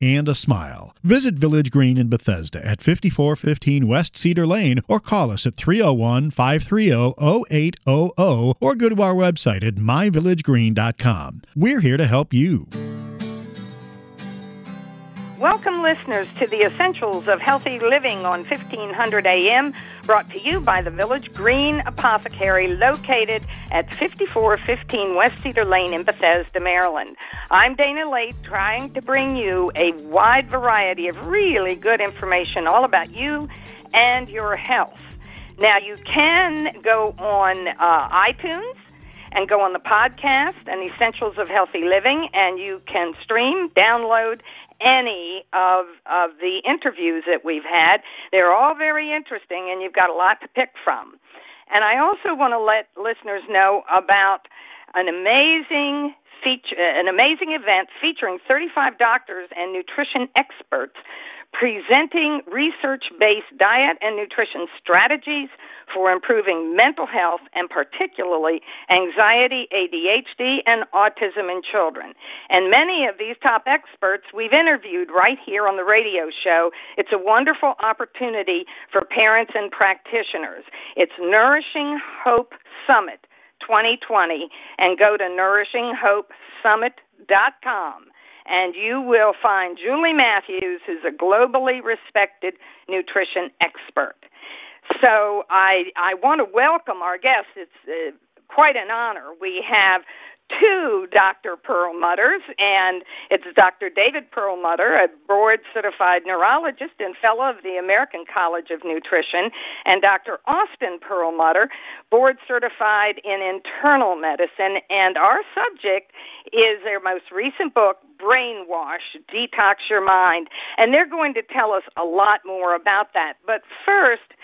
and a smile. Visit Village Green in Bethesda at 5415 West Cedar Lane or call us at 301 530 0800 or go to our website at myvillagegreen.com. We're here to help you. Welcome, listeners, to the Essentials of Healthy Living on 1500 AM, brought to you by the Village Green Apothecary, located at 5415 West Cedar Lane in Bethesda, Maryland. I'm Dana Laake, trying to bring you a wide variety of really good information all about you and your health. Now, you can go on uh, iTunes and go on the podcast and Essentials of Healthy Living, and you can stream, download, any of of the interviews that we've had. They're all very interesting, and you've got a lot to pick from. And I also want to let listeners know about an amazing feature, an amazing event featuring 35 doctors and nutrition experts presenting research based diet and nutrition strategies for improving mental health and particularly anxiety, ADHD, and autism in children. And many of these top experts we've interviewed right here on the radio show. It's a wonderful opportunity for parents and practitioners. It's Nourishing Hope Summit 2020 and go to nourishinghopesummit.com and you will find Julie Matthews, who's a globally respected nutrition expert. So I I want to welcome our guests. It's uh, quite an honor. We have two Dr. Perlmutters, and it's Dr. David Perlmutter, a board certified neurologist and fellow of the American College of Nutrition, and Dr. Austin Perlmutter, board certified in internal medicine. And our subject is their most recent book, Brainwash Detox Your Mind. And they're going to tell us a lot more about that. But first,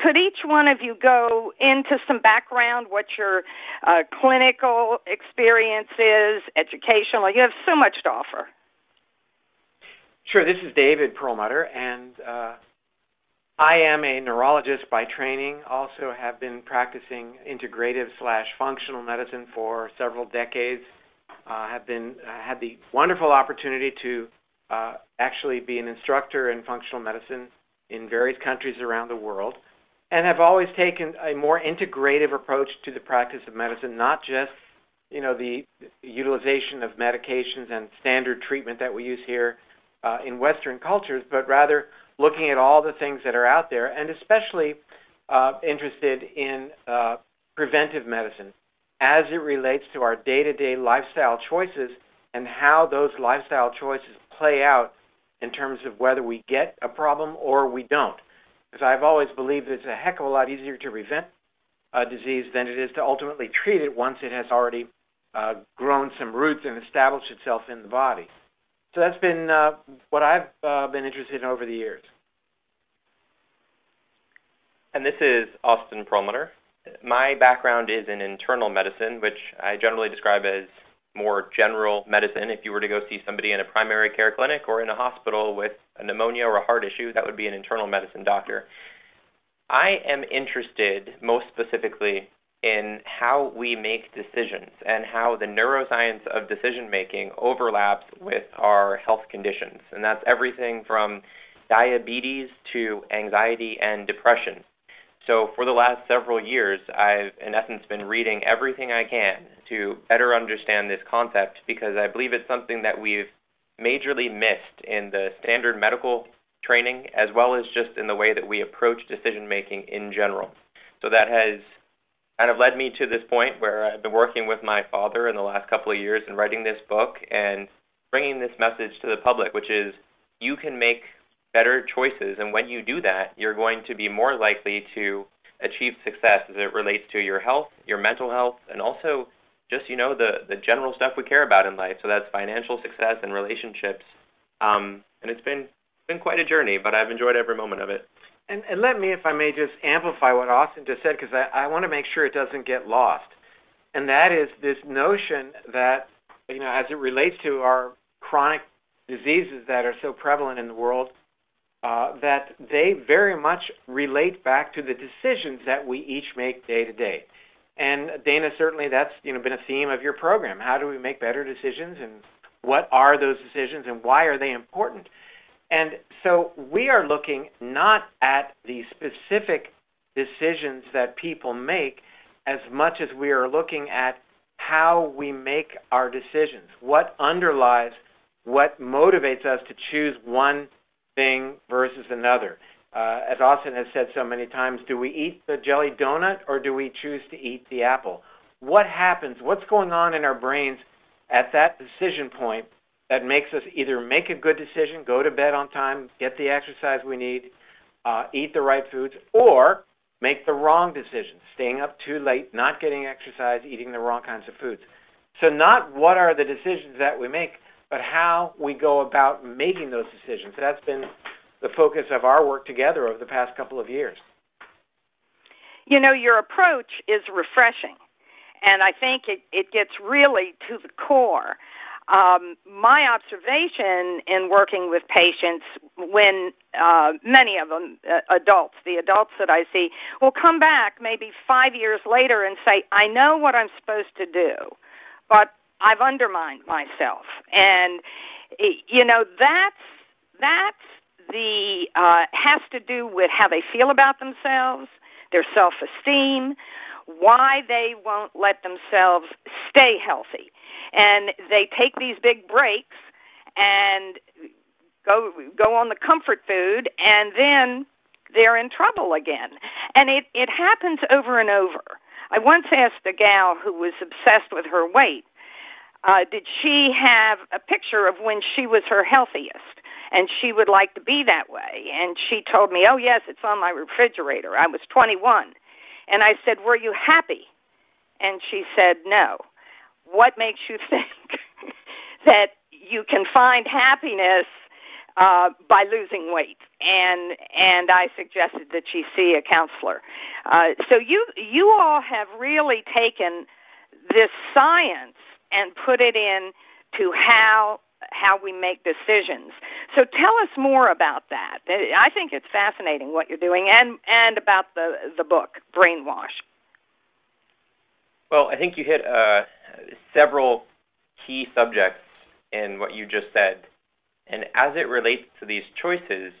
could each one of you go into some background, what your uh, clinical experience is, educational? You have so much to offer. Sure, this is David Perlmutter, and uh, I am a neurologist by training. Also, have been practicing integrative slash functional medicine for several decades. Uh, have been uh, had the wonderful opportunity to uh, actually be an instructor in functional medicine in various countries around the world and have always taken a more integrative approach to the practice of medicine, not just you know the utilization of medications and standard treatment that we use here uh, in Western cultures, but rather looking at all the things that are out there, and especially uh, interested in uh, preventive medicine as it relates to our day-to-day lifestyle choices and how those lifestyle choices play out in terms of whether we get a problem or we don't because I've always believed it's a heck of a lot easier to prevent a disease than it is to ultimately treat it once it has already uh, grown some roots and established itself in the body. So that's been uh, what I've uh, been interested in over the years. And this is Austin Perlmutter. My background is in internal medicine, which I generally describe as more general medicine. If you were to go see somebody in a primary care clinic or in a hospital with a pneumonia or a heart issue, that would be an internal medicine doctor. I am interested most specifically in how we make decisions and how the neuroscience of decision making overlaps with our health conditions. And that's everything from diabetes to anxiety and depression. So for the last several years, I've in essence been reading everything I can to better understand this concept because I believe it's something that we've majorly missed in the standard medical training as well as just in the way that we approach decision making in general. So that has kind of led me to this point where I've been working with my father in the last couple of years and writing this book and bringing this message to the public, which is you can make better choices. And when you do that, you're going to be more likely to achieve success as it relates to your health, your mental health, and also just you know the the general stuff we care about in life. So that's financial success and relationships. Um, and it's been been quite a journey, but I've enjoyed every moment of it. And, and let me, if I may, just amplify what Austin just said because I, I want to make sure it doesn't get lost. and that is this notion that you know, as it relates to our chronic diseases that are so prevalent in the world, uh, that they very much relate back to the decisions that we each make day to day. And Dana, certainly that's you know been a theme of your program. How do we make better decisions, and what are those decisions, and why are they important? And so we are looking not at the specific decisions that people make as much as we are looking at how we make our decisions, what underlies, what motivates us to choose one thing versus another. Uh, as Austin has said so many times, do we eat the jelly donut or do we choose to eat the apple? What happens? What's going on in our brains at that decision point that makes us either make a good decision, go to bed on time, get the exercise we need, uh, eat the right foods, or make the wrong decision, staying up too late, not getting exercise, eating the wrong kinds of foods. So, not what are the decisions that we make, but how we go about making those decisions. That's been the focus of our work together over the past couple of years. You know, your approach is refreshing, and I think it, it gets really to the core um, my observation in working with patients, when uh, many of them, uh, adults, the adults that I see, will come back maybe five years later and say, I know what I'm supposed to do, but I've undermined myself. And, you know, that's, that's the, uh, has to do with how they feel about themselves, their self esteem, why they won't let themselves stay healthy. And they take these big breaks and go go on the comfort food and then they're in trouble again. And it it happens over and over. I once asked a gal who was obsessed with her weight uh did she have a picture of when she was her healthiest? And she would like to be that way. And she told me oh yes it's on my refrigerator. I was 21 and i said were you happy? And she said no. What makes you think that you can find happiness uh, by losing weight? And and I suggested that she see a counselor. Uh, so you you all have really taken this science and put it in to how how we make decisions. So tell us more about that. I think it's fascinating what you're doing and and about the the book Brainwash. Well, I think you hit uh, several key subjects in what you just said. And as it relates to these choices,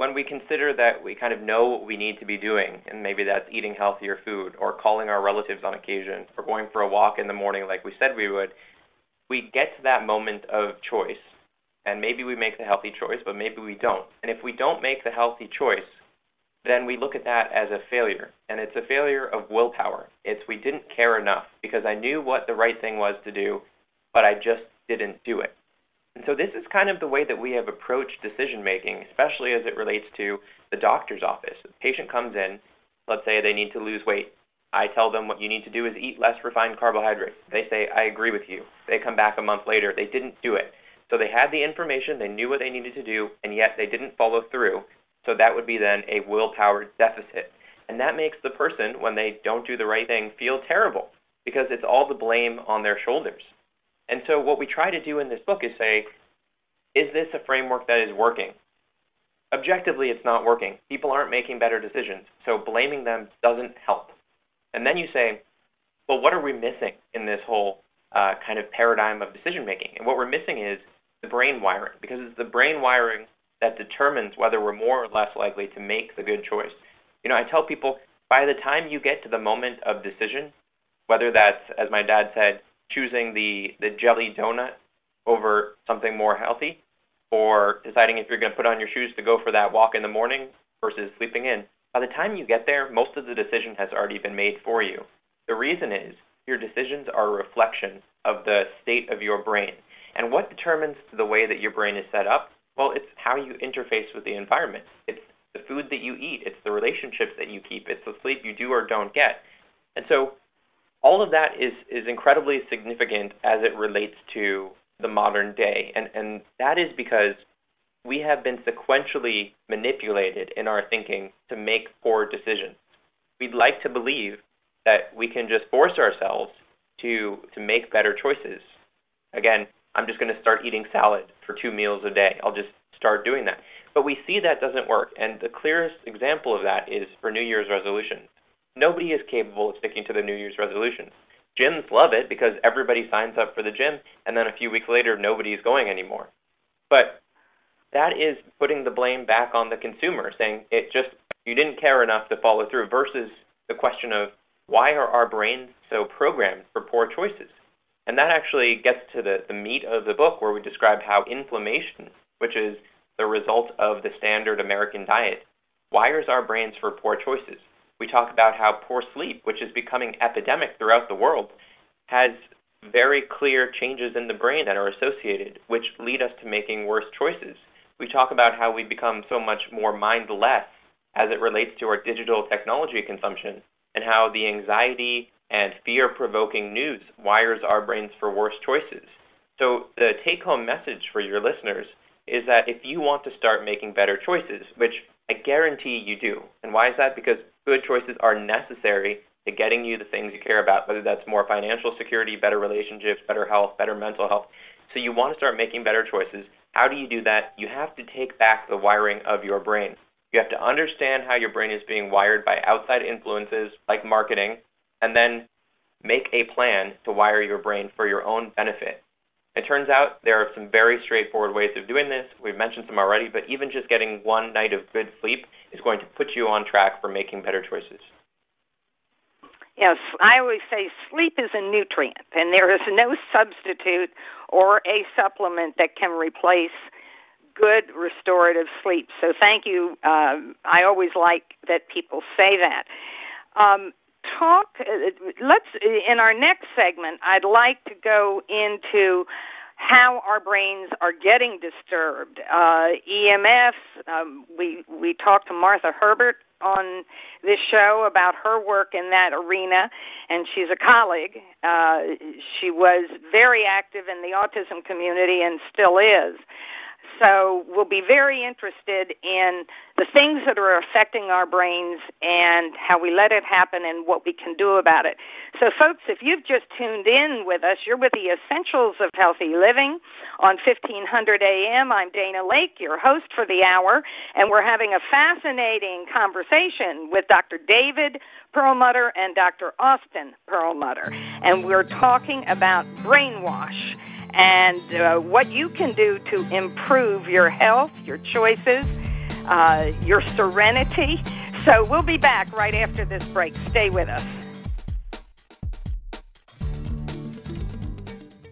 when we consider that we kind of know what we need to be doing, and maybe that's eating healthier food or calling our relatives on occasion or going for a walk in the morning like we said we would, we get to that moment of choice. And maybe we make the healthy choice, but maybe we don't. And if we don't make the healthy choice, then we look at that as a failure. And it's a failure of willpower. It's we didn't care enough because I knew what the right thing was to do, but I just didn't do it. And so this is kind of the way that we have approached decision making, especially as it relates to the doctor's office. The patient comes in, let's say they need to lose weight. I tell them what you need to do is eat less refined carbohydrates. They say, I agree with you. They come back a month later, they didn't do it. So they had the information, they knew what they needed to do, and yet they didn't follow through. So that would be then a willpower deficit. And that makes the person, when they don't do the right thing, feel terrible because it's all the blame on their shoulders. And so what we try to do in this book is say, is this a framework that is working? Objectively, it's not working. People aren't making better decisions. So blaming them doesn't help. And then you say, well, what are we missing in this whole uh, kind of paradigm of decision making? And what we're missing is the brain wiring, because it's the brain wiring that determines whether we're more or less likely to make the good choice. You know, I tell people by the time you get to the moment of decision, whether that's, as my dad said, choosing the, the jelly donut over something more healthy, or deciding if you're going to put on your shoes to go for that walk in the morning versus sleeping in, by the time you get there, most of the decision has already been made for you. The reason is your decisions are a reflection of the state of your brain. And what determines the way that your brain is set up well, it's how you interface with the environment. It's the food that you eat. It's the relationships that you keep. It's the sleep you do or don't get. And so all of that is, is incredibly significant as it relates to the modern day. And, and that is because we have been sequentially manipulated in our thinking to make poor decisions. We'd like to believe that we can just force ourselves to to make better choices. Again, I'm just going to start eating salad for two meals a day. I'll just start doing that. But we see that doesn't work, and the clearest example of that is for New Year's resolutions. Nobody is capable of sticking to the New Year's resolutions. Gyms love it because everybody signs up for the gym, and then a few weeks later, nobody's going anymore. But that is putting the blame back on the consumer, saying it just you didn't care enough to follow through, versus the question of why are our brains so programmed for poor choices? And that actually gets to the, the meat of the book where we describe how inflammation, which is the result of the standard American diet, wires our brains for poor choices. We talk about how poor sleep, which is becoming epidemic throughout the world, has very clear changes in the brain that are associated, which lead us to making worse choices. We talk about how we become so much more mindless as it relates to our digital technology consumption, and how the anxiety and fear provoking news wires our brains for worse choices. So, the take home message for your listeners is that if you want to start making better choices, which I guarantee you do, and why is that? Because good choices are necessary to getting you the things you care about, whether that's more financial security, better relationships, better health, better mental health. So you want to start making better choices. How do you do that? You have to take back the wiring of your brain. You have to understand how your brain is being wired by outside influences like marketing, and then make a plan to wire your brain for your own benefit. It turns out there are some very straightforward ways of doing this. We've mentioned some already, but even just getting one night of good sleep is going to put you on track for making better choices. Yes, I always say sleep is a nutrient, and there is no substitute or a supplement that can replace good restorative sleep. So thank you. Uh, I always like that people say that. Um, talk. Uh, let's in our next segment. I'd like to go into how our brains are getting disturbed. Uh, EMFs. Um, we we talked to Martha Herbert on this show about her work in that arena, and she's a colleague. Uh, she was very active in the autism community and still is. So we'll be very interested in the things that are affecting our brains and how we let it happen and what we can do about it. So, folks, if you've just tuned in with us, you're with the Essentials of Healthy Living on 1500 AM. I'm Dana Laake, your host for the hour, and we're having a fascinating conversation with Dr. David Perlmutter and Dr. Austin Perlmutter. And we're talking about brainwash and uh, what you can do to improve your health, your choices, uh, your serenity. So we'll be back right after this break. Stay with us.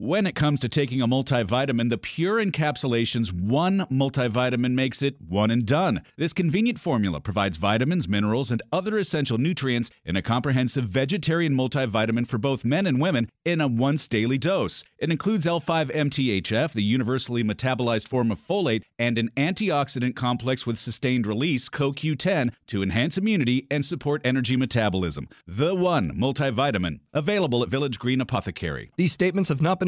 When it comes to taking a multivitamin, the Pure Encapsulations One multivitamin makes it one and done. This convenient formula provides vitamins, minerals, and other essential nutrients in a comprehensive vegetarian multivitamin for both men and women in a once daily dose. It includes L5-MTHF, the universally metabolized form of folate, and an antioxidant complex with sustained release, CoQ10, to enhance immunity and support energy metabolism. The One multivitamin, available at Village Green Apothecary. These statements have not been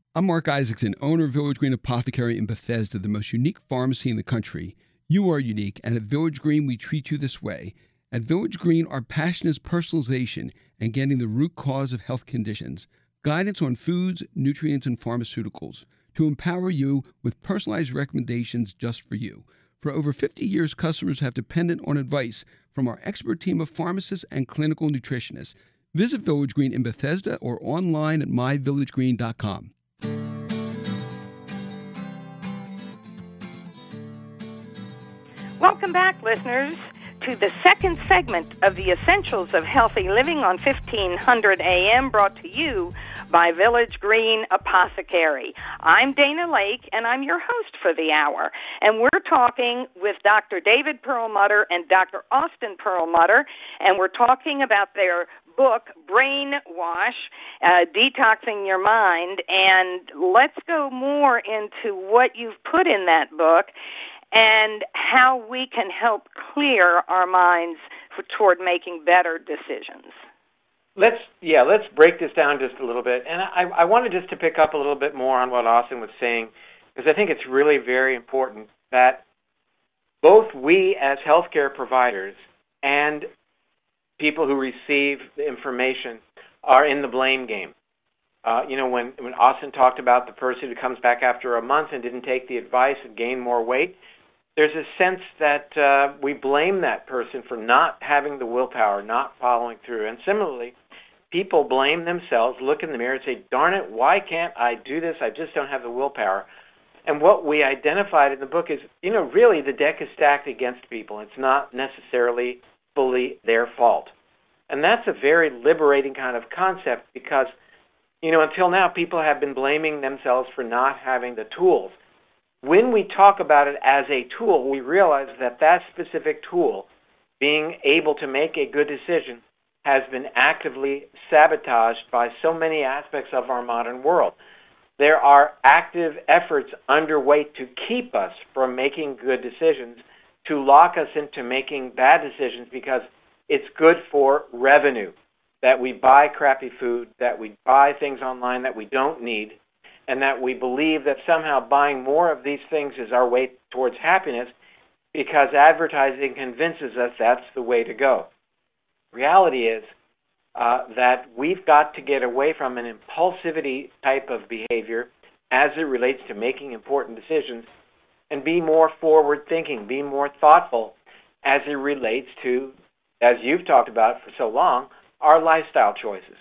I'm Mark Isaacson, owner of Village Green Apothecary in Bethesda, the most unique pharmacy in the country. You are unique, and at Village Green, we treat you this way. At Village Green, our passion is personalization and getting the root cause of health conditions, guidance on foods, nutrients, and pharmaceuticals to empower you with personalized recommendations just for you. For over 50 years, customers have depended on advice from our expert team of pharmacists and clinical nutritionists. Visit Village Green in Bethesda or online at myvillagegreen.com. Welcome back, listeners, to the second segment of the Essentials of Healthy Living on 1500 AM, brought to you by Village Green Apothecary. I'm Dana Laake, and I'm your host for the hour. And we're talking with Dr. David Perlmutter and Dr. Austin Perlmutter, and we're talking about their book, Brainwash, uh, Detoxing Your Mind. And let's go more into what you've put in that book and how we can help clear our minds for, toward making better decisions. Let's yeah, let's break this down just a little bit, and I, I wanted just to pick up a little bit more on what Austin was saying because I think it's really very important that both we as healthcare providers and people who receive the information are in the blame game. Uh, you know, when when Austin talked about the person who comes back after a month and didn't take the advice and gain more weight, there's a sense that uh, we blame that person for not having the willpower, not following through. And similarly, people blame themselves, look in the mirror and say, darn it, why can't I do this? I just don't have the willpower. And what we identified in the book is, you know, really the deck is stacked against people. It's not necessarily fully their fault. And that's a very liberating kind of concept because, you know, until now people have been blaming themselves for not having the tools when we talk about it as a tool, we realize that that specific tool, being able to make a good decision, has been actively sabotaged by so many aspects of our modern world. There are active efforts underway to keep us from making good decisions, to lock us into making bad decisions because it's good for revenue. That we buy crappy food, that we buy things online that we don't need, and that we believe that somehow buying more of these things is our way towards happiness because advertising convinces us that's the way to go. Reality is uh, that we've got to get away from an impulsivity type of behavior as it relates to making important decisions and be more forward thinking, be more thoughtful as it relates to, as you've talked about for so long, our lifestyle choices.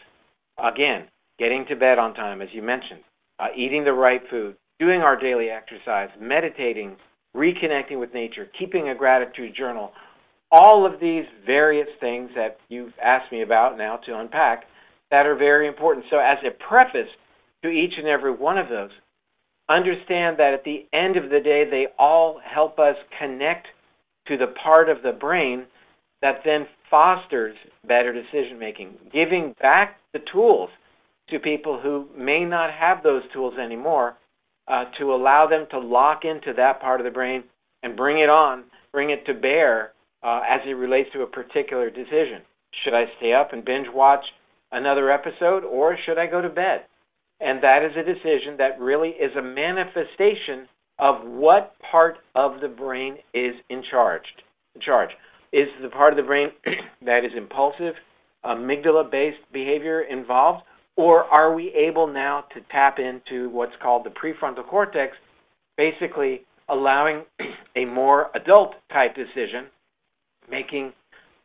Again, getting to bed on time, as you mentioned, uh, eating the right food, doing our daily exercise, meditating, reconnecting with nature, keeping a gratitude journal, all of these various things that you've asked me about now to unpack that are very important. So, as a preface to each and every one of those, understand that at the end of the day, they all help us connect to the part of the brain that then fosters better decision making, giving back the tools to people who may not have those tools anymore uh, to allow them to lock into that part of the brain and bring it on, bring it to bear uh, as it relates to a particular decision. Should I stay up and binge watch another episode or should I go to bed? And that is a decision that really is a manifestation of what part of the brain is in charge. In charge is the part of the brain that is impulsive, amygdala-based behavior involved, or are we able now to tap into what's called the prefrontal cortex, basically allowing a more adult type decision, making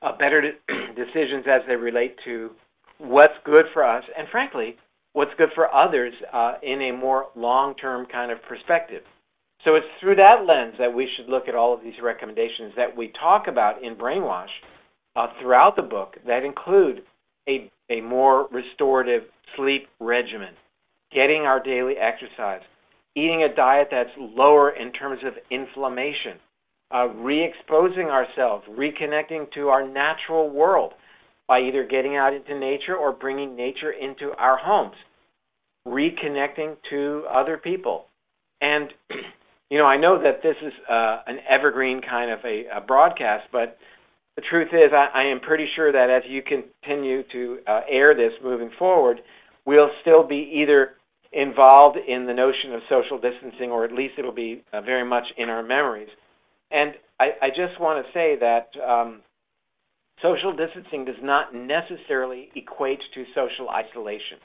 uh, better decisions as they relate to what's good for us, and frankly, what's good for others uh, in a more long term kind of perspective. So it's through that lens that we should look at all of these recommendations that we talk about in Brainwash uh, throughout the book that include a, a more restorative sleep regimen, getting our daily exercise, eating a diet that's lower in terms of inflammation, uh, re exposing ourselves, reconnecting to our natural world by either getting out into nature or bringing nature into our homes, reconnecting to other people. And, you know, I know that this is uh, an evergreen kind of a, a broadcast, but the truth is, I, I am pretty sure that as you continue to uh, air this moving forward, we'll still be either involved in the notion of social distancing, or at least it'll be uh, very much in our memories. And I, I just want to say that um, social distancing does not necessarily equate to social isolation.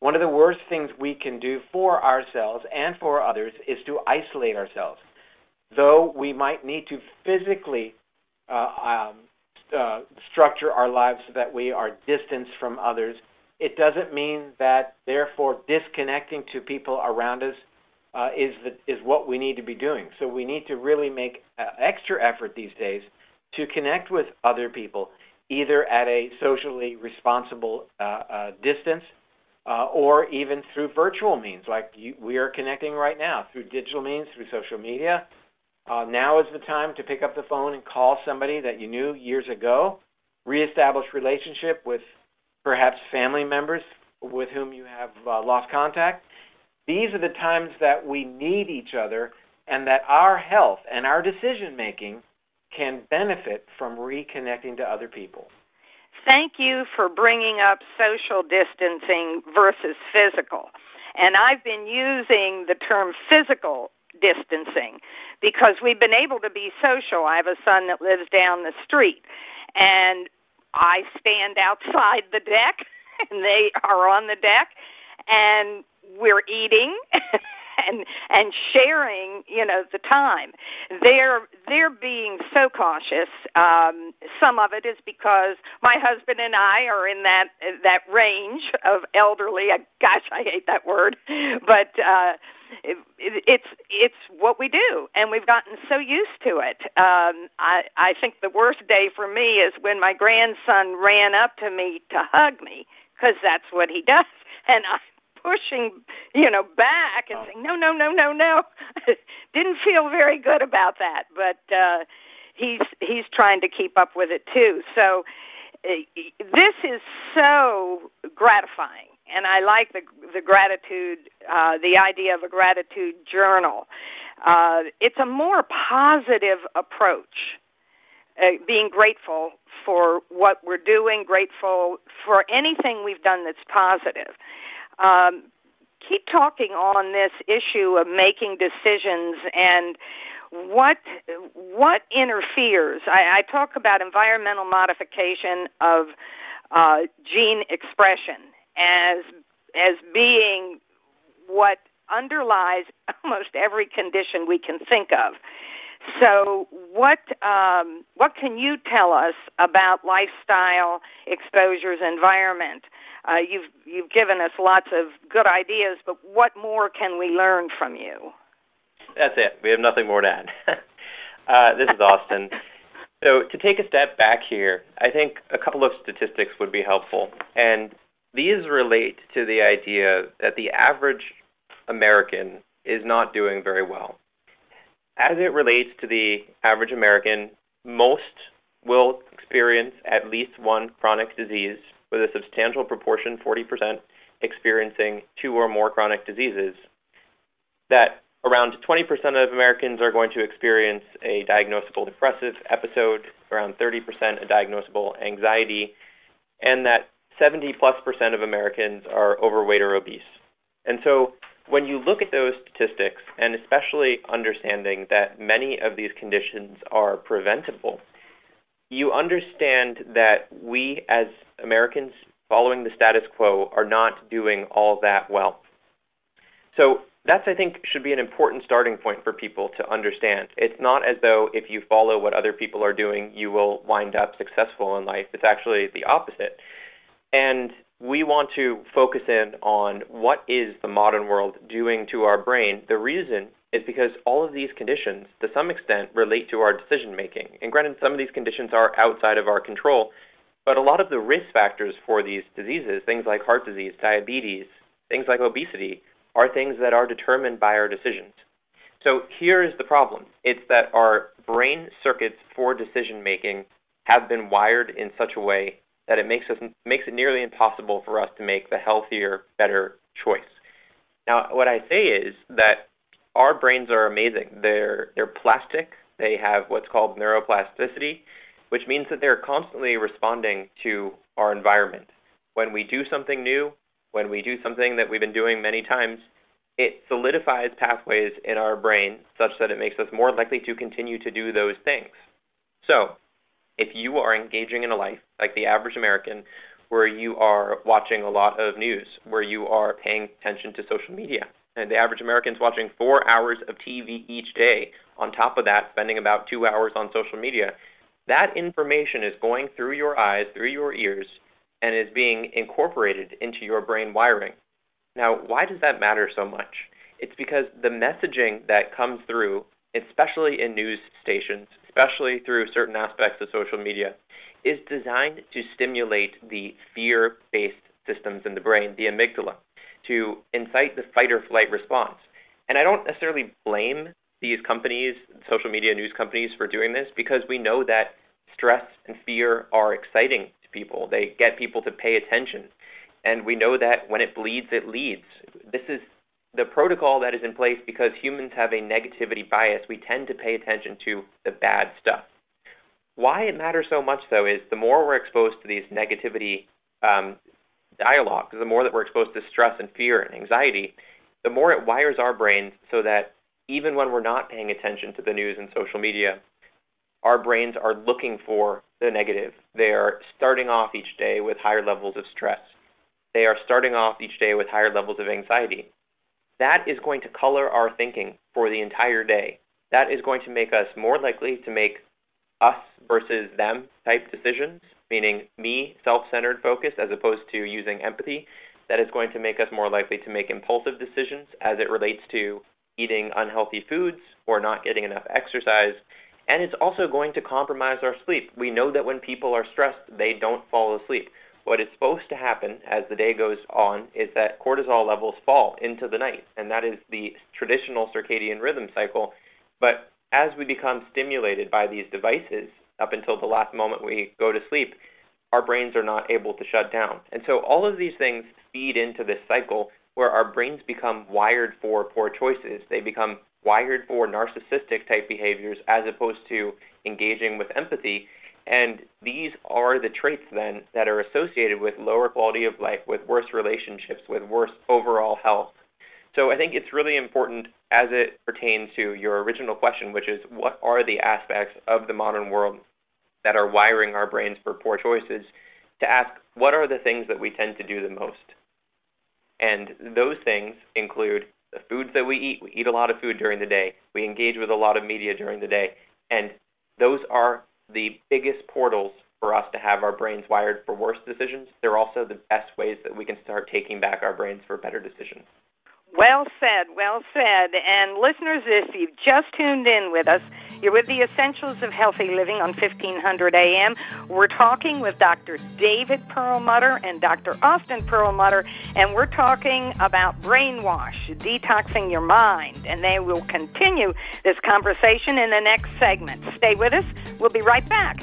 One of the worst things we can do for ourselves and for others is to isolate ourselves. Though we might need to physically uh, um, uh, structure our lives so that we are distanced from others, it doesn't mean that therefore disconnecting to people around us uh, is the, is what we need to be doing. So we need to really make uh, extra effort these days to connect with other people, either at a socially responsible uh, uh distance uh, or even through virtual means, like you, we are connecting right now through digital means, through social media, uh, now is the time to pick up the phone and call somebody that you knew years ago, reestablish relationship with perhaps family members with whom you have uh, lost contact. These are the times that we need each other and that our health and our decision making can benefit from reconnecting to other people. Thank you for bringing up social distancing versus physical. And I've been using the term physical distancing because we've been able to be social. I have a son that lives down the street, and I stand outside the deck, and they are on the deck, and we're eating. and and sharing you know the time. They're they're being so cautious. Um some of it is because my husband and I are in that that range of elderly. Gosh I hate that word. But uh it, it, it's it's what we do, and we've gotten so used to it. Um, I I think the worst day for me is when my grandson ran up to me to hug me because that's what he does, and I'm pushing you know back and oh. saying no no no no no. Didn't feel very good about that, but uh, he's he's trying to keep up with it too. So uh, this is so gratifying and I like the the gratitude, uh, the idea of a gratitude journal. Uh, it's a more positive approach, uh, being grateful for what we're doing, grateful for anything we've done that's positive. Um, keep talking on this issue of making decisions and what what interferes. I, I talk about environmental modification of uh, gene expression as as being what underlies almost every condition we can think of. So, what um, what can you tell us about lifestyle, exposures, environment? Uh, you've you've given us lots of good ideas, but what more can we learn from you? That's it. We have nothing more to add. uh, this is Austin. So, to take a step back here, I think a couple of statistics would be helpful. And these relate to the idea that the average American is not doing very well. As it relates to the average American, most will experience at least one chronic disease, with a substantial proportion, 40%, experiencing two or more chronic diseases. That around 20% of Americans are going to experience a diagnosable depressive episode, around 30% a diagnosable anxiety, and that 70 plus percent of Americans are overweight or obese. And so when you look at those statistics, and especially understanding that many of these conditions are preventable, you understand that we as Americans following the status quo are not doing all that well. So that's I think should be an important starting point for people to understand. It's not as though if you follow what other people are doing, you will wind up successful in life. It's actually the opposite. And we want to focus in on what is the modern world doing to our brain. The reason is because all of these conditions, to some extent, relate to our decision making. And granted, some of these conditions are outside of our control, but a lot of the risk factors for these diseases, things like heart disease, diabetes, things like obesity, are things that are determined by our decisions. So here is the problem it's that our brain circuits for decision making have been wired in such a way that it makes us makes it nearly impossible for us to make the healthier, better choice. Now, what I say is that our brains are amazing. They're they're plastic. They have what's called neuroplasticity, which means that they're constantly responding to our environment. When we do something new, when we do something that we've been doing many times, it solidifies pathways in our brain such that it makes us more likely to continue to do those things. So, if you are engaging in a life like the average American, where you are watching a lot of news, where you are paying attention to social media, and the average American is watching four hours of TV each day, on top of that, spending about two hours on social media, that information is going through your eyes, through your ears, and is being incorporated into your brain wiring. Now, why does that matter so much? It's because the messaging that comes through, especially in news stations, especially through certain aspects of social media, is designed to stimulate the fear based systems in the brain, the amygdala, to incite the fight or flight response. And I don't necessarily blame these companies, social media news companies, for doing this because we know that stress and fear are exciting to people. They get people to pay attention and we know that when it bleeds, it leads. This is the protocol that is in place because humans have a negativity bias. We tend to pay attention to the bad stuff. Why it matters so much, though, is the more we're exposed to these negativity um, dialogues, the more that we're exposed to stress and fear and anxiety, the more it wires our brains so that even when we're not paying attention to the news and social media, our brains are looking for the negative. They are starting off each day with higher levels of stress they are starting off each day with higher levels of anxiety. That is going to color our thinking for the entire day. That is going to make us more likely to make us versus them type decisions, meaning me self centered focus as opposed to using empathy. That is going to make us more likely to make impulsive decisions as it relates to eating unhealthy foods or not getting enough exercise. And it's also going to compromise our sleep. We know that when people are stressed, they don't fall asleep. What is supposed to happen as the day goes on is that cortisol levels fall into the night, and that is the traditional circadian rhythm cycle. But as we become stimulated by these devices up until the last moment we go to sleep, our brains are not able to shut down. And so all of these things feed into this cycle where our brains become wired for poor choices. They become wired for narcissistic type behaviors as opposed to engaging with empathy. And these are the traits then that are associated with lower quality of life, with worse relationships, with worse overall health. So I think it's really important as it pertains to your original question, which is what are the aspects of the modern world that are wiring our brains for poor choices, to ask what are the things that we tend to do the most. And those things include the foods that we eat. We eat a lot of food during the day. We engage with a lot of media during the day. And those are the biggest portals for us to have our brains wired for worse decisions. They're also the best ways that we can start taking back our brains for better decisions. Well said, well said. And listeners, if you've just tuned in with us, you're with the Essentials of Healthy Living on 1500 AM. We're talking with Dr. David Perlmutter and Dr. Austin Perlmutter, and we're talking about brainwash, detoxing your mind. And they will continue this conversation in the next segment. Stay with us. We'll be right back.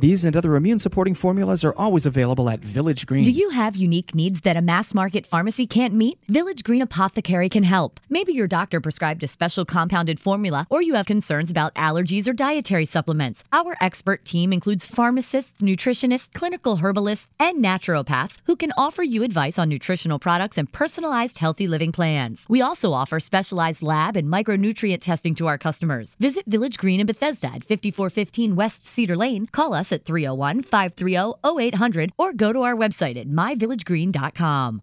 These and other immune supporting formulas are always available at Village Green. Do you have unique needs that a mass market pharmacy can't meet? Village Green Apothecary can help. Maybe your doctor prescribed a special compounded formula, or you have concerns about allergies or dietary supplements. Our expert team includes pharmacists, nutritionists, clinical herbalists, and naturopaths who can offer you advice on nutritional products and personalized healthy living plans. We also offer specialized lab and micronutrient testing to our customers. Visit Village Green in Bethesda at 5415 West Cedar Lane. Call us at 301 530 0800 or go to our website at myvillagegreen.com.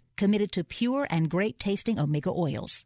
committed to pure and great tasting omega oils.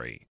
Library.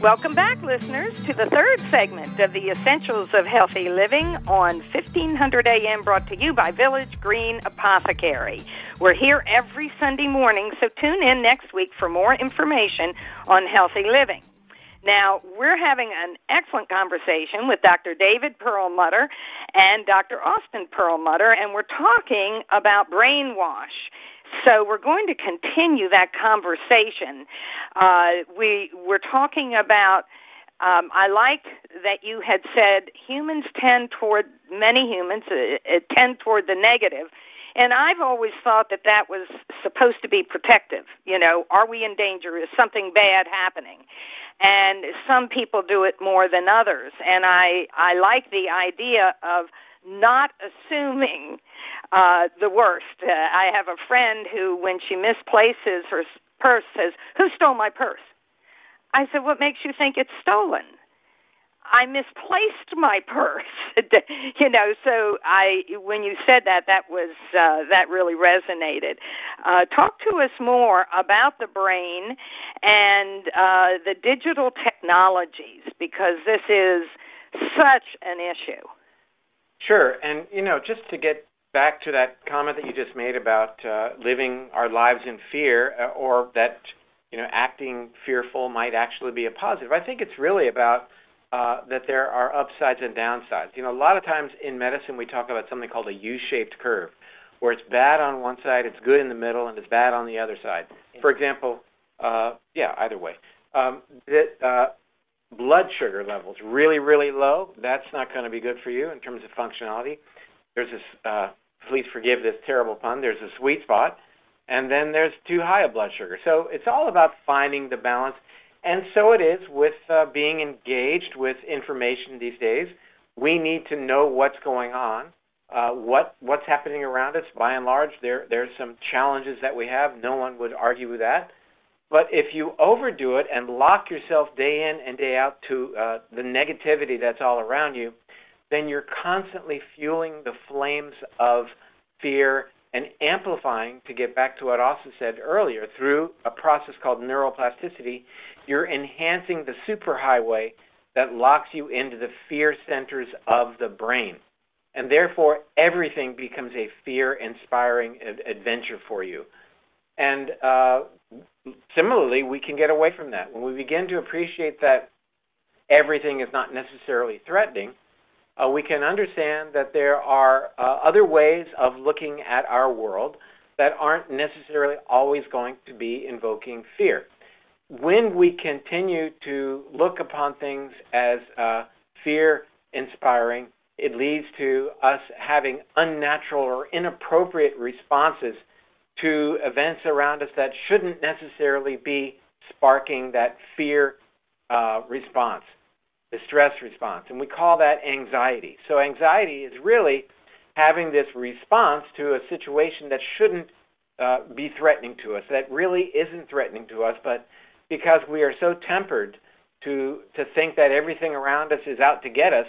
Welcome back, listeners, to the third segment of the Essentials of Healthy Living on 1500 AM, brought to you by Village Green Apothecary. We're here every Sunday morning, so tune in next week for more information on healthy living. Now, we're having an excellent conversation with Dr. David Perlmutter and Dr. Austin Perlmutter, and we're talking about brainwash. So we're going to continue that conversation. Uh, we we're talking about. Um, I like that you had said humans tend toward many humans uh, uh, tend toward the negative, and I've always thought that that was supposed to be protective. You know, are we in danger? Is something bad happening? And some people do it more than others, and I I like the idea of not assuming uh, the worst. Uh, I have a friend who, when she misplaces her purse, says, "Who stole my purse?" I said, "What makes you think it's stolen?" I misplaced my purse. you know, so I when you said that that was uh that really resonated. Uh talk to us more about the brain and uh the digital technologies because this is such an issue. Sure. And you know, just to get back to that comment that you just made about uh, living our lives in fear, uh, or that you know acting fearful might actually be a positive. I think it's really about uh, that there are upsides and downsides. You know, a lot of times in medicine we talk about something called a U-shaped curve, where it's bad on one side, it's good in the middle, and it's bad on the other side. For example, uh, yeah, either way. Um, that uh, blood sugar levels really, really low. That's not going to be good for you in terms of functionality. There's this uh, please forgive this terrible pun, there's a sweet spot, and then there's too high a blood sugar. So it's all about finding the balance. And so it is with uh, being engaged with information these days. We need to know what's going on, uh, what what's happening around us. By and large, there there's some challenges that we have. No one would argue with that. But if you overdo it and lock yourself day in and day out to uh, the negativity that's all around you, then you're constantly fueling the flames of fear and amplifying, to get back to what Austin said earlier, through a process called neuroplasticity, you're enhancing the superhighway that locks you into the fear centers of the brain. And therefore, everything becomes a fear inspiring adventure for you. And uh, similarly, we can get away from that. When we begin to appreciate that everything is not necessarily threatening, uh, we can understand that there are uh, other ways of looking at our world that aren't necessarily always going to be invoking fear. When we continue to look upon things as uh, fear inspiring, it leads to us having unnatural or inappropriate responses to events around us that shouldn't necessarily be sparking that fear uh, response the stress response, and we call that anxiety. So, anxiety is really having this response to a situation that shouldn't uh, be threatening to us, that really isn't threatening to us, but because we are so tempered to to think that everything around us is out to get us,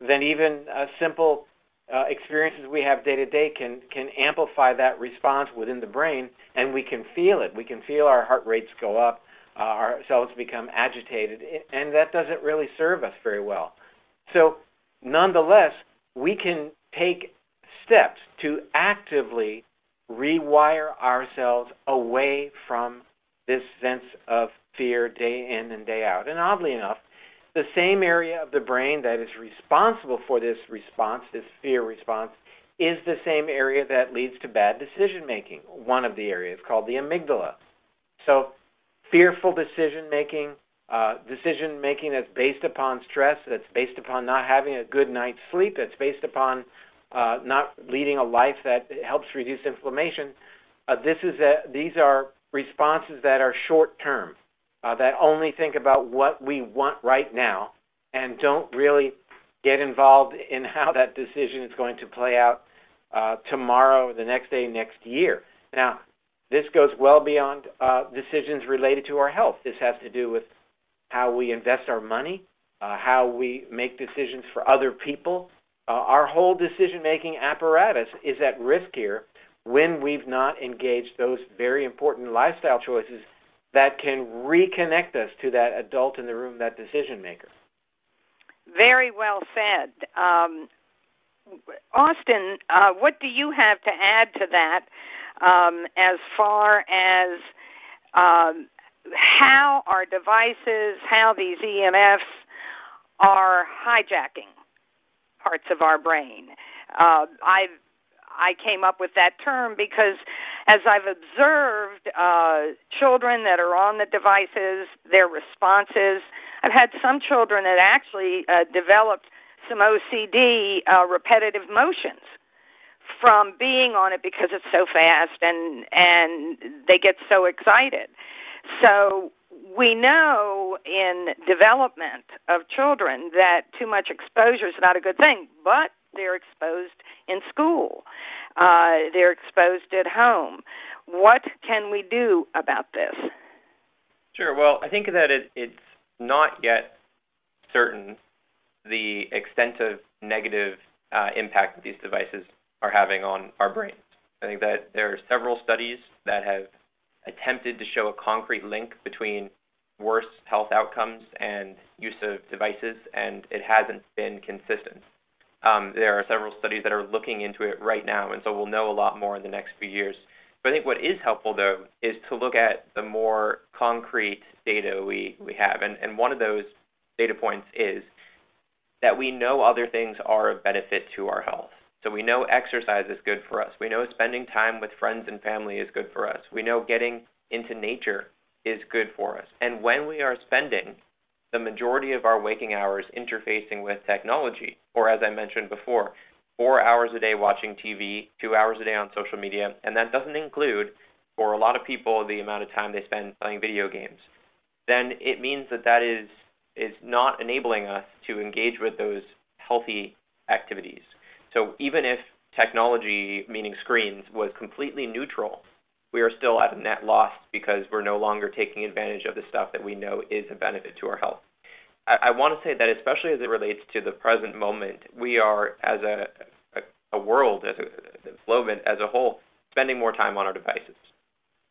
then even uh, simple uh, experiences we have day to day can can amplify that response within the brain, and we can feel it. We can feel our heart rates go up, uh, our cells become agitated, and that doesn't really serve us very well. So, nonetheless, we can take steps to actively rewire ourselves away from this sense of fear day in and day out. And oddly enough, the same area of the brain that is responsible for this response, this fear response, is the same area that leads to bad decision making. One of the areas called the amygdala. So, fearful decision making, uh, decision making that's based upon stress, that's based upon not having a good night's sleep, that's based upon uh, not leading a life that helps reduce inflammation. Uh, this is a, these are responses that are short term, uh, that only think about what we want right now, and don't really get involved in how that decision is going to play out uh, tomorrow, the next day, next year. Now, this goes well beyond uh, decisions related to our health. This has to do with how we invest our money, uh, how we make decisions for other people, uh, our whole decision making apparatus is at risk here when we've not engaged those very important lifestyle choices that can reconnect us to that adult in the room, that decision maker. Very well said. Um, Austin, uh, what do you have to add to that um, as far as um, how our devices, how these EMFs are hijacking parts of our brain. Uh, I I came up with that term because as I've observed uh, children that are on the devices, their responses. I've had some children that actually uh, developed some OCD, uh, repetitive motions, from being on it because it's so fast and and they get so excited. So we know in development of children that too much exposure is not a good thing, but they're exposed in school. Uh, they're exposed at home. What can we do about this? Sure. Well, I think that it, it's not yet certain the extent of negative uh, impact that these devices are having on our brains. I think that there are several studies that have attempted to show a concrete link between worse health outcomes and use of devices, and it hasn't been consistent. Um, there are several studies that are looking into it right now, and so we'll know a lot more in the next few years. But I think what is helpful, though, is to look at the more concrete data we, we have. And, and one of those data points is that we know other things are a benefit to our health. So we know exercise is good for us. We know spending time with friends and family is good for us. We know getting into nature is good for us. And when we are spending the majority of our waking hours interfacing with technology, or as I mentioned before, four hours a day watching TV, two hours a day on social media, and that doesn't include, for a lot of people, the amount of time they spend playing video games, then it means that that is is not enabling us to engage with those healthy activities. So even if technology, meaning screens, was completely neutral, we are still at a net loss because we're no longer taking advantage of the stuff that we know is a benefit to our health. I, I want to say that especially as it relates to the present moment, we are as a a, a world, as a, as a whole, spending more time on our devices.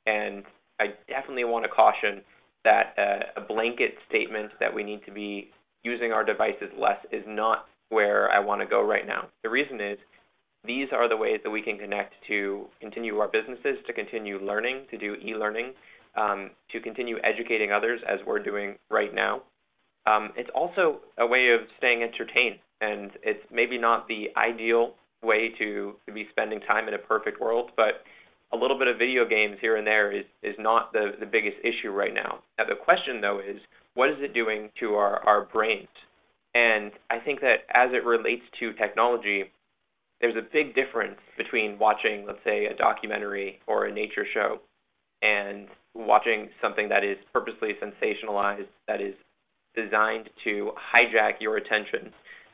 And I definitely want to caution that uh, a blanket statement that we need to be using our devices less is not where I want to go right now. The reason is these are the ways that we can connect to continue our businesses, to continue learning, to do e-learning, um, to continue educating others as we're doing right now. Um, it's also a way of staying entertained, and it's maybe not the ideal way to, to be spending time in a perfect world, but a little bit of video games here and there is, is not the, the biggest issue right now. Now, the question, though, is what is it doing to our, our brains? And I think that as it relates to technology, there's a big difference between watching, let's say, a documentary or a nature show and watching something that is purposely sensationalized, that is designed to hijack your attention,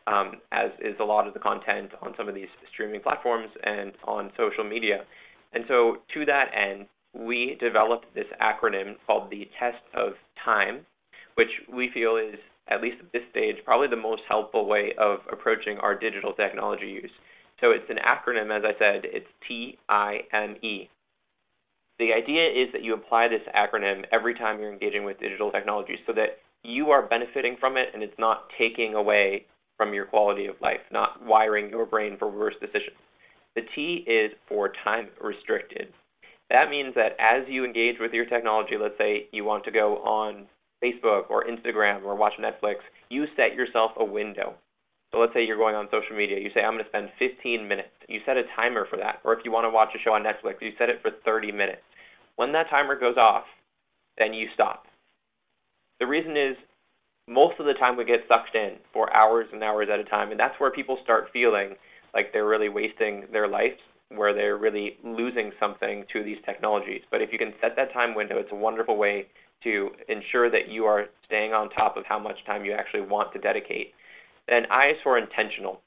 um, as is a lot of the content on some of these streaming platforms and on social media. And so, to that end, we developed this acronym called the Test of Time, which we feel is, at least at this stage, probably the most helpful way of approaching our digital technology use. So it's an acronym, as I said, it's T I M E. The idea is that you apply this acronym every time you're engaging with digital technology so that you are benefiting from it and it's not taking away from your quality of life, not wiring your brain for worse decisions. The T is for time restricted. That means that as you engage with your technology, let's say you want to go on Facebook or Instagram or watch Netflix, you set yourself a window. So let's say you're going on social media. You say, I'm going to spend 15 minutes. You set a timer for that. Or if you want to watch a show on Netflix, you set it for 30 minutes. When that timer goes off, then you stop. The reason is most of the time we get sucked in for hours and hours at a time, and that's where people start feeling like they're really wasting their life, where they're really losing something to these technologies. But if you can set that time window, it's a wonderful way to ensure that you are staying on top of how much time you actually want to dedicate. And I is for intentional.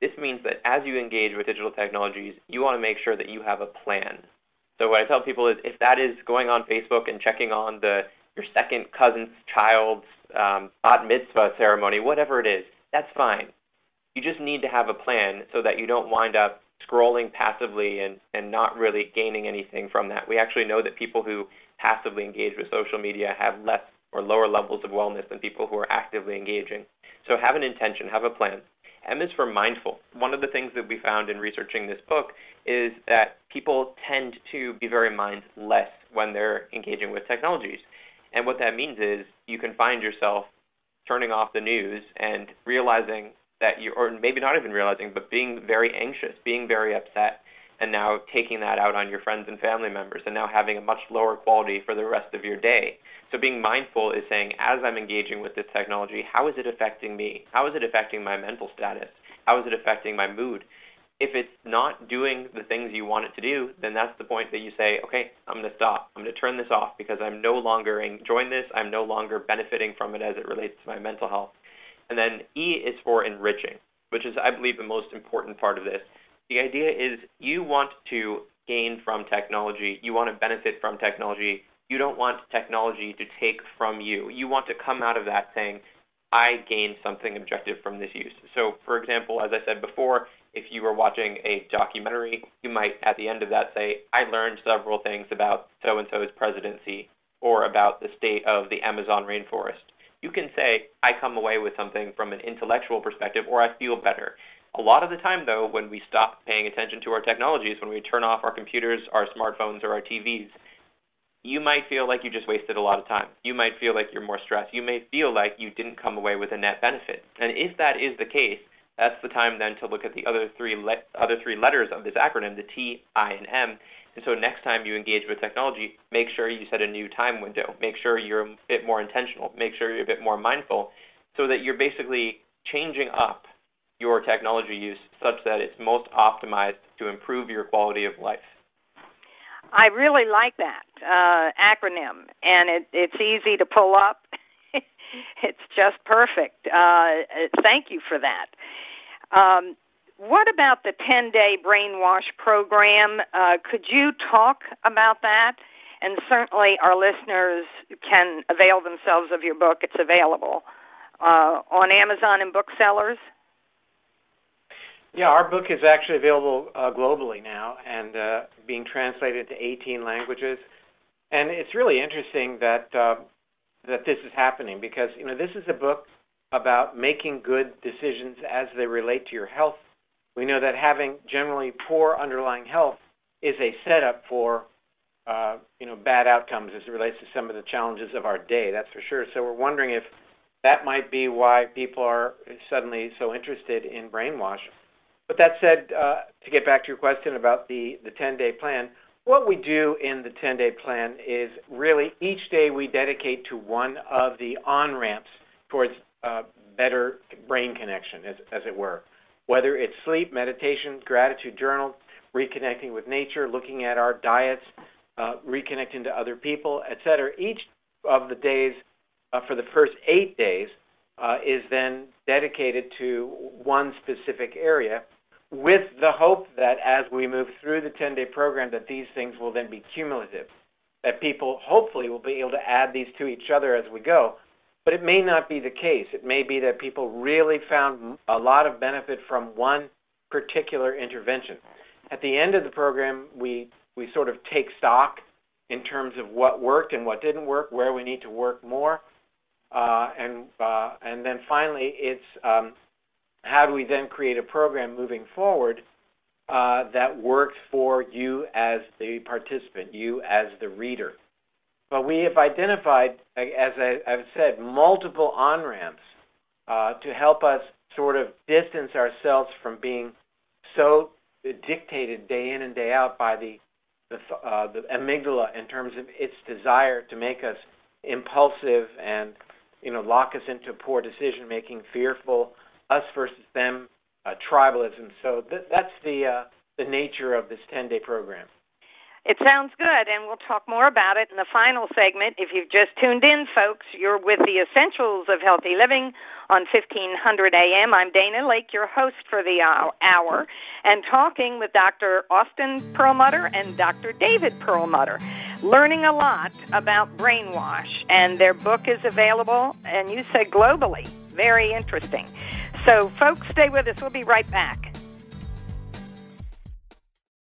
This means that as you engage with digital technologies, you want to make sure that you have a plan. So what I tell people is if that is going on Facebook and checking on the your second cousin's child's um, bat mitzvah ceremony, whatever it is, that's fine. You just need to have a plan so that you don't wind up scrolling passively and, and not really gaining anything from that. We actually know that people who passively engage with social media have less or lower levels of wellness than people who are actively engaging. So have an intention, have a plan. M is for mindful. One of the things that we found in researching this book is that people tend to be very mindless when they're engaging with technologies. And what that means is you can find yourself turning off the news and realizing that you, or maybe not even realizing, but being very anxious, being very upset, and now taking that out on your friends and family members, and now having a much lower quality for the rest of your day. So being mindful is saying, as I'm engaging with this technology, how is it affecting me? How is it affecting my mental status? How is it affecting my mood? If it's not doing the things you want it to do, then that's the point that you say, okay, I'm going to stop. I'm going to turn this off because I'm no longer enjoying this. I'm no longer benefiting from it as it relates to my mental health. And then E is for enriching, which is, I believe, the most important part of this. The idea is you want to gain from technology, you want to benefit from technology. You don't want technology to take from you. You want to come out of that saying, I gained something objective from this use. So, for example, as I said before, if you were watching a documentary, you might at the end of that say, I learned several things about so and so's presidency or about the state of the Amazon rainforest. You can say, I come away with something from an intellectual perspective or I feel better. A lot of the time, though, when we stop paying attention to our technologies, when we turn off our computers, our smartphones, or our TVs, you might feel like you just wasted a lot of time. You might feel like you're more stressed. You may feel like you didn't come away with a net benefit. And if that is the case, that's the time then to look at the other three le- other three letters of this acronym, the T, I, and M. And so next time you engage with technology, make sure you set a new time window. Make sure you're a bit more intentional. Make sure you're a bit more mindful, so that you're basically changing up your technology use such that it's most optimized to improve your quality of life. I really like that uh, acronym, and it, it's easy to pull up. it's just perfect. Uh, thank you for that. Um, what about the 10 day brainwash program? Uh, could you talk about that? And certainly our listeners can avail themselves of your book. It's available uh, on Amazon and booksellers. Yeah, our book is actually available uh, globally now and uh, being translated to 18 languages. And it's really interesting that uh, that this is happening because you know this is a book about making good decisions as they relate to your health. We know that having generally poor underlying health is a setup for uh, you know bad outcomes as it relates to some of the challenges of our day. That's for sure. So we're wondering if that might be why people are suddenly so interested in brainwash. But that said, uh, to get back to your question about the the 10 day plan, what we do in the 10 day plan is really each day we dedicate to one of the on ramps towards uh, better brain connection, as, as it were. Whether it's sleep, meditation, gratitude journal, reconnecting with nature, looking at our diets, uh, reconnecting to other people, etc. Each of the days uh, for the first eight days uh, is then dedicated to one specific area with the hope that as we move through the 10 day program, that these things will then be cumulative, that people hopefully will be able to add these to each other as we go. But it may not be the case. It may be that people really found a lot of benefit from one particular intervention. At the end of the program, we, we sort of take stock in terms of what worked and what didn't work, where we need to work more. Uh, and uh, and then finally, it's um, how do we then create a program moving forward uh, that works for you as the participant, you as the reader. But we have identified, as I, have said, multiple on ramps uh, to help us sort of distance ourselves from being so dictated day in and day out by the the, uh, the amygdala in terms of its desire to make us impulsive and you know lock us into poor decision making, fearful, us versus them, uh, tribalism. So th- that's the uh, the nature of this 10 day program. It sounds good, and we'll talk more about it in the final segment. If you've just tuned in, folks, you're with the Essentials of Healthy Living on 1500 AM. I'm Dana Laake, your host for the hour, and talking with Dr. Austin Perlmutter and Dr. David Perlmutter, learning a lot about brainwash. And their book is available, and you said globally. Very interesting. So, folks, stay with us. We'll be right back.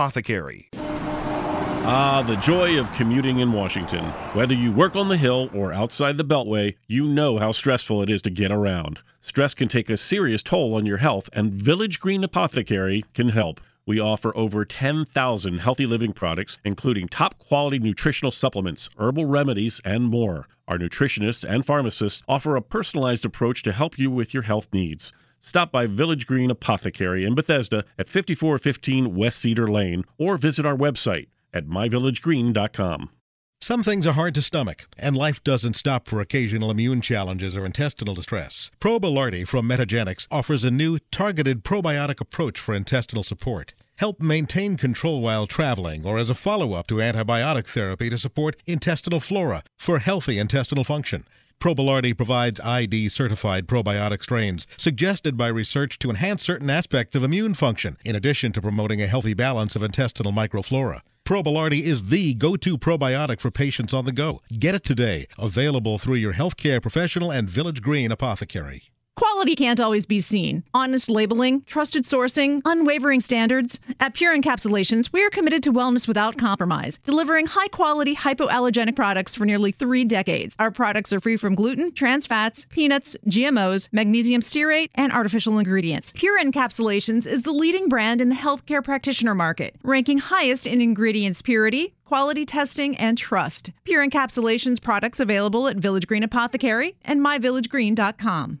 Apothecary. Ah, the joy of commuting in Washington. Whether you work on the Hill or outside the Beltway, you know how stressful it is to get around. Stress can take a serious toll on your health, and Village Green Apothecary can help. We offer over 10,000 healthy living products, including top quality nutritional supplements, herbal remedies, and more. Our nutritionists and pharmacists offer a personalized approach to help you with your health needs. Stop by Village Green Apothecary in Bethesda at 5415 West Cedar Lane or visit our website at myvillagegreen.com. Some things are hard to stomach, and life doesn't stop for occasional immune challenges or intestinal distress. Probilardi from Metagenics offers a new targeted probiotic approach for intestinal support. Help maintain control while traveling or as a follow up to antibiotic therapy to support intestinal flora for healthy intestinal function. Probilardi provides ID certified probiotic strains suggested by research to enhance certain aspects of immune function, in addition to promoting a healthy balance of intestinal microflora. Probilardi is the go to probiotic for patients on the go. Get it today. Available through your healthcare professional and Village Green apothecary. Quality can't always be seen. Honest labeling, trusted sourcing, unwavering standards. At Pure Encapsulations, we are committed to wellness without compromise, delivering high quality hypoallergenic products for nearly three decades. Our products are free from gluten, trans fats, peanuts, GMOs, magnesium stearate, and artificial ingredients. Pure Encapsulations is the leading brand in the healthcare practitioner market, ranking highest in ingredients purity, quality testing, and trust. Pure Encapsulations products available at Village Green Apothecary and myvillagegreen.com.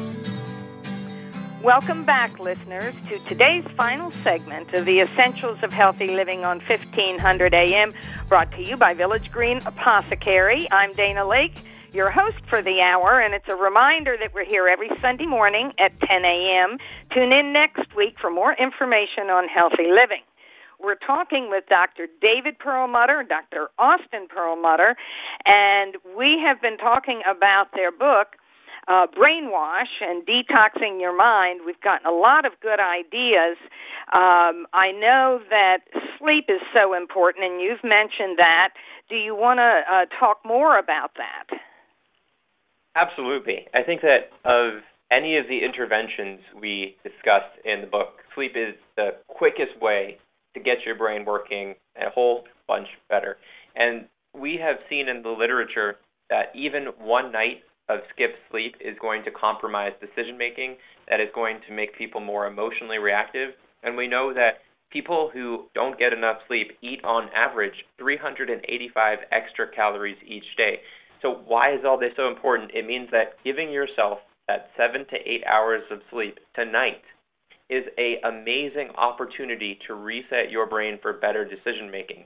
Welcome back, listeners, to today's final segment of the Essentials of Healthy Living on 1500 AM, brought to you by Village Green Apothecary. I'm Dana Laake, your host for the hour, and it's a reminder that we're here every Sunday morning at 10 a.m. Tune in next week for more information on healthy living. We're talking with Dr. David Perlmutter, Dr. Austin Perlmutter, and we have been talking about their book, uh, brainwash and detoxing your mind, we've gotten a lot of good ideas. Um, I know that sleep is so important, and you've mentioned that. Do you want to uh, talk more about that? Absolutely. I think that of any of the interventions we discussed in the book, sleep is the quickest way to get your brain working a whole bunch better. And we have seen in the literature that even one night of skip sleep is going to compromise decision making, that is going to make people more emotionally reactive. And we know that people who don't get enough sleep eat on average 385 extra calories each day. So, why is all this so important? It means that giving yourself that seven to eight hours of sleep tonight is a amazing opportunity to reset your brain for better decision making.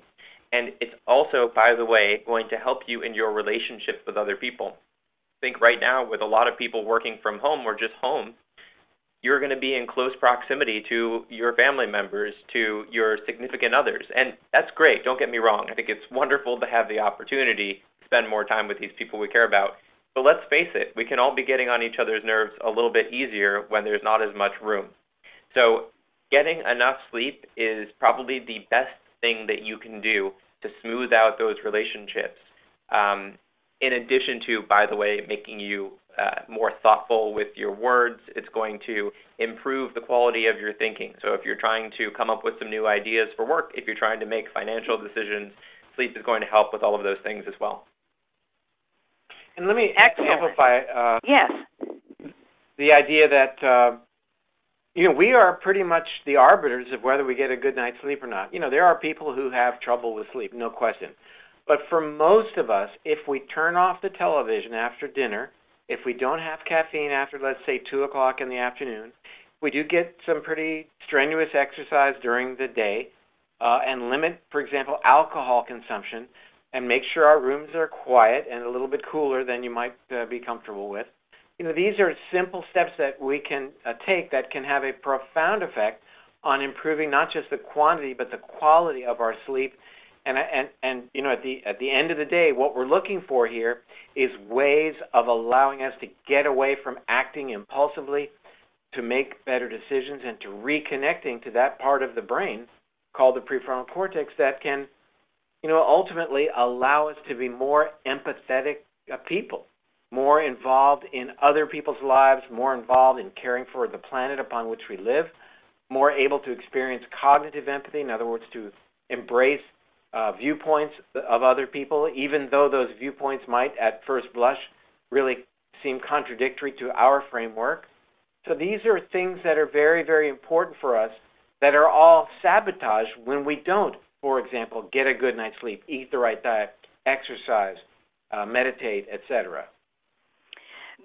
And it's also, by the way, going to help you in your relationships with other people. Think right now, with a lot of people working from home or just home, you're going to be in close proximity to your family members, to your significant others. And that's great, don't get me wrong. I think it's wonderful to have the opportunity to spend more time with these people we care about. But let's face it, we can all be getting on each other's nerves a little bit easier when there's not as much room. So, getting enough sleep is probably the best thing that you can do to smooth out those relationships. Um, in addition to, by the way, making you uh, more thoughtful with your words, it's going to improve the quality of your thinking. So, if you're trying to come up with some new ideas for work, if you're trying to make financial decisions, sleep is going to help with all of those things as well. And let me Excellent. amplify uh, Yes. the idea that uh, you know we are pretty much the arbiters of whether we get a good night's sleep or not. You know, there are people who have trouble with sleep, no question. But for most of us, if we turn off the television after dinner, if we don't have caffeine after, let's say, 2 o'clock in the afternoon, we do get some pretty strenuous exercise during the day, uh, and limit, for example, alcohol consumption, and make sure our rooms are quiet and a little bit cooler than you might uh, be comfortable with. You know, these are simple steps that we can uh, take that can have a profound effect on improving not just the quantity but the quality of our sleep. And and and you know, at the at the end of the day, what we're looking for here is ways of allowing us to get away from acting impulsively, to make better decisions, and to reconnecting to that part of the brain called the prefrontal cortex that can you know, ultimately allow us to be more empathetic uh, people, more involved in other people's lives, more involved in caring for the planet upon which we live, more able to experience cognitive empathy, in other words, to embrace uh, viewpoints of other people, even though those viewpoints might, at first blush, really seem contradictory to our framework. So these are things that are very, very important for us that are all sabotaged when we don't for example, get a good night's sleep, eat the right diet, exercise, uh, meditate, etc.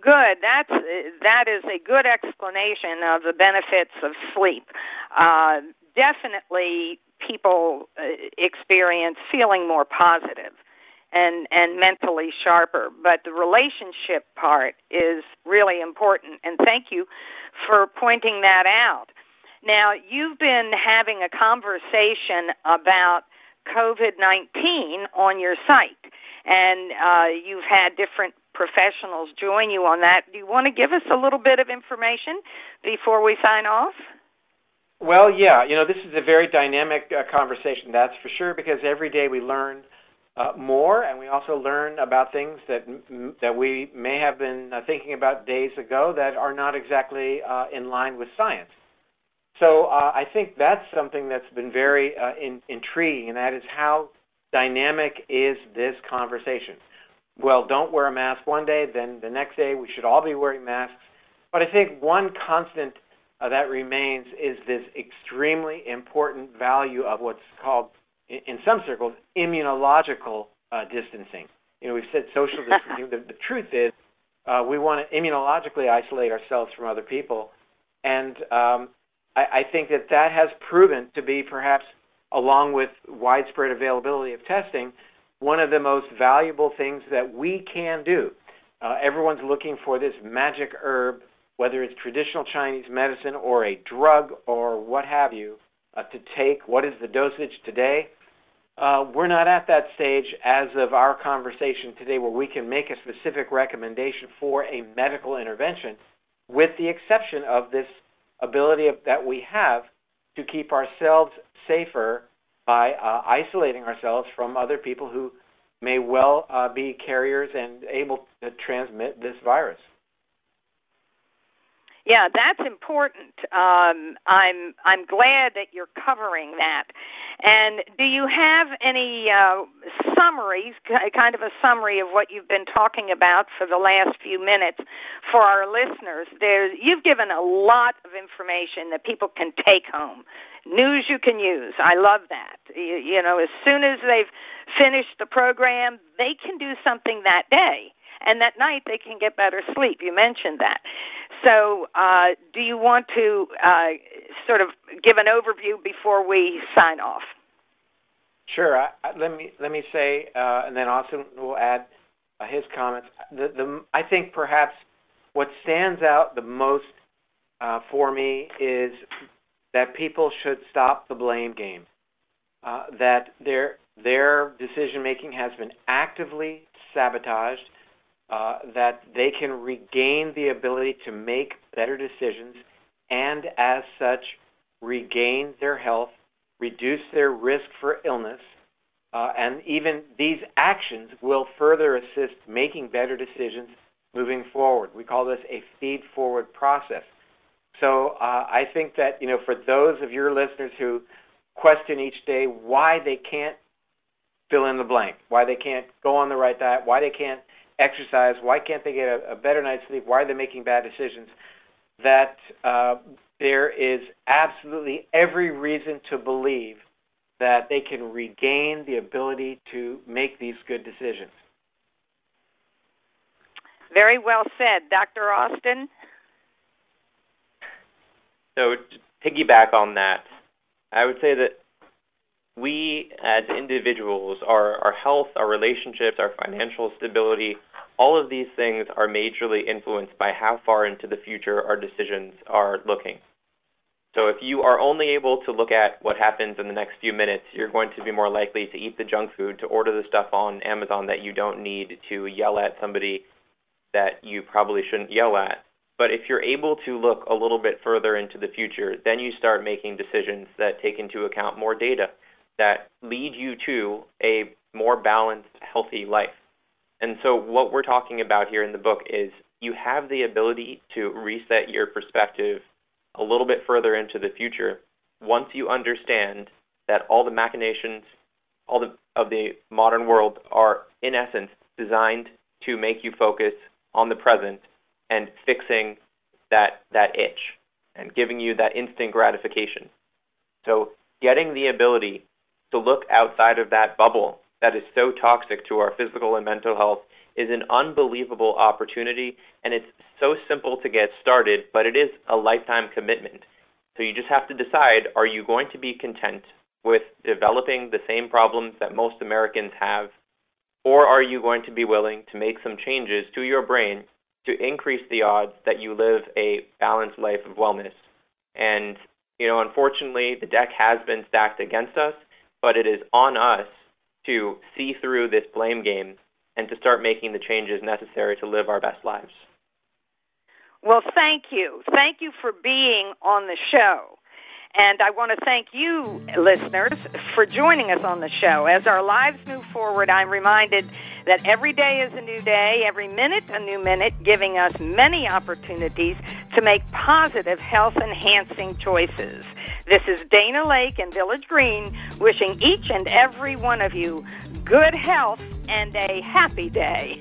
Good. That's that is a good explanation of the benefits of sleep. Uh, definitely, people uh, experience feeling more positive and and mentally sharper. But the relationship part is really important. And thank you for pointing that out. Now, you've been having a conversation about COVID 19 on your site, and uh, you've had different professionals join you on that. Do you want to give us a little bit of information before we sign off? Well, yeah, you know, this is a very dynamic uh, conversation, that's for sure, because every day we learn uh, more, and we also learn about things that that we may have been uh, thinking about days ago that are not exactly uh, in line with science. So uh, I think that's something that's been very uh, in, intriguing, and that is how dynamic is this conversation. Well, don't wear a mask one day, then the next day we should all be wearing masks. But I think one constant uh, that remains is this extremely important value of what's called, in, in some circles, immunological uh, distancing. You know, we've said social distancing. the, the truth is, uh, we want to immunologically isolate ourselves from other people, and um, I, I think that that has proven to be perhaps, along with widespread availability of testing, one of the most valuable things that we can do. Uh, everyone's looking for this magic herb, whether it's traditional Chinese medicine or a drug or what have you, uh, to take. What is the dosage today? Uh, we're not at that stage as of our conversation today where we can make a specific recommendation for a medical intervention, with the exception of this ability of, that we have to keep ourselves safer by uh, isolating ourselves from other people who may well uh, be carriers and able to transmit this virus. Yeah, that's important. Um, I'm I'm glad that you're covering that. And do you have any uh, summaries, kind of a summary of what you've been talking about for the last few minutes for our listeners? There, you've given a lot of information that people can take home, news you can use. I love that. You, you know, as soon as they've finished the program, they can do something that day and that night they can get better sleep. You mentioned that. So, uh, do you want to uh, sort of give an overview before we sign off? Sure. I, I, let me let me say, uh, and then Austin will add uh, his comments. The, the I think perhaps what stands out the most uh, for me is that people should stop the blame game. Uh, that their their decision making has been actively sabotaged uh, that they can regain the ability to make better decisions and, as such, regain their health, reduce their risk for illness, uh, and even these actions will further assist making better decisions moving forward. We call this a feed forward process. So uh, I think that you know for those of your listeners who question each day why they can't fill in the blank, why they can't go on the right diet, why they can't exercise? Why can't they get a, a better night's sleep? Why are they making bad decisions? That uh, there is absolutely every reason to believe that they can regain the ability to make these good decisions. Very well said, Dr. Austin. So, to piggyback on that, I would say that we as individuals, our, our health, our relationships, our financial stability, all of these things are majorly influenced by how far into the future our decisions are looking. So if you are only able to look at what happens in the next few minutes, you're going to be more likely to eat the junk food, to order the stuff on Amazon that you don't need, to yell at somebody that you probably shouldn't yell at. But if you're able to look a little bit further into the future, then you start making decisions that take into account more data that lead you to a more balanced, healthy life. And so, what we're talking about here in the book is you have the ability to reset your perspective a little bit further into the future once you understand that all the machinations all the, of the modern world are, in essence, designed to make you focus on the present and fixing that, that itch and giving you that instant gratification. So, getting the ability to look outside of that bubble that is so toxic to our physical and mental health is an unbelievable opportunity and it's so simple to get started, but it is a lifetime commitment. So you just have to decide are you going to be content with developing the same problems that most Americans have, or are you going to be willing to make some changes to your brain to increase the odds that you live a balanced life of wellness? And, you know, unfortunately, the deck has been stacked against us, but it is on us to see through this blame game and to start making the changes necessary to live our best lives. Well, thank you. Thank you for being on the show. And I want to thank you, listeners, for joining us on the show. As our lives move forward, I'm reminded that every day is a new day, every minute a new minute, giving us many opportunities to make positive health enhancing choices. This is Dana Laake and Village Green wishing each and every one of you good health and a happy day.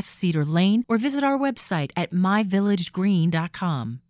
West Cedar Lane or visit our website at myvillagegreen.com.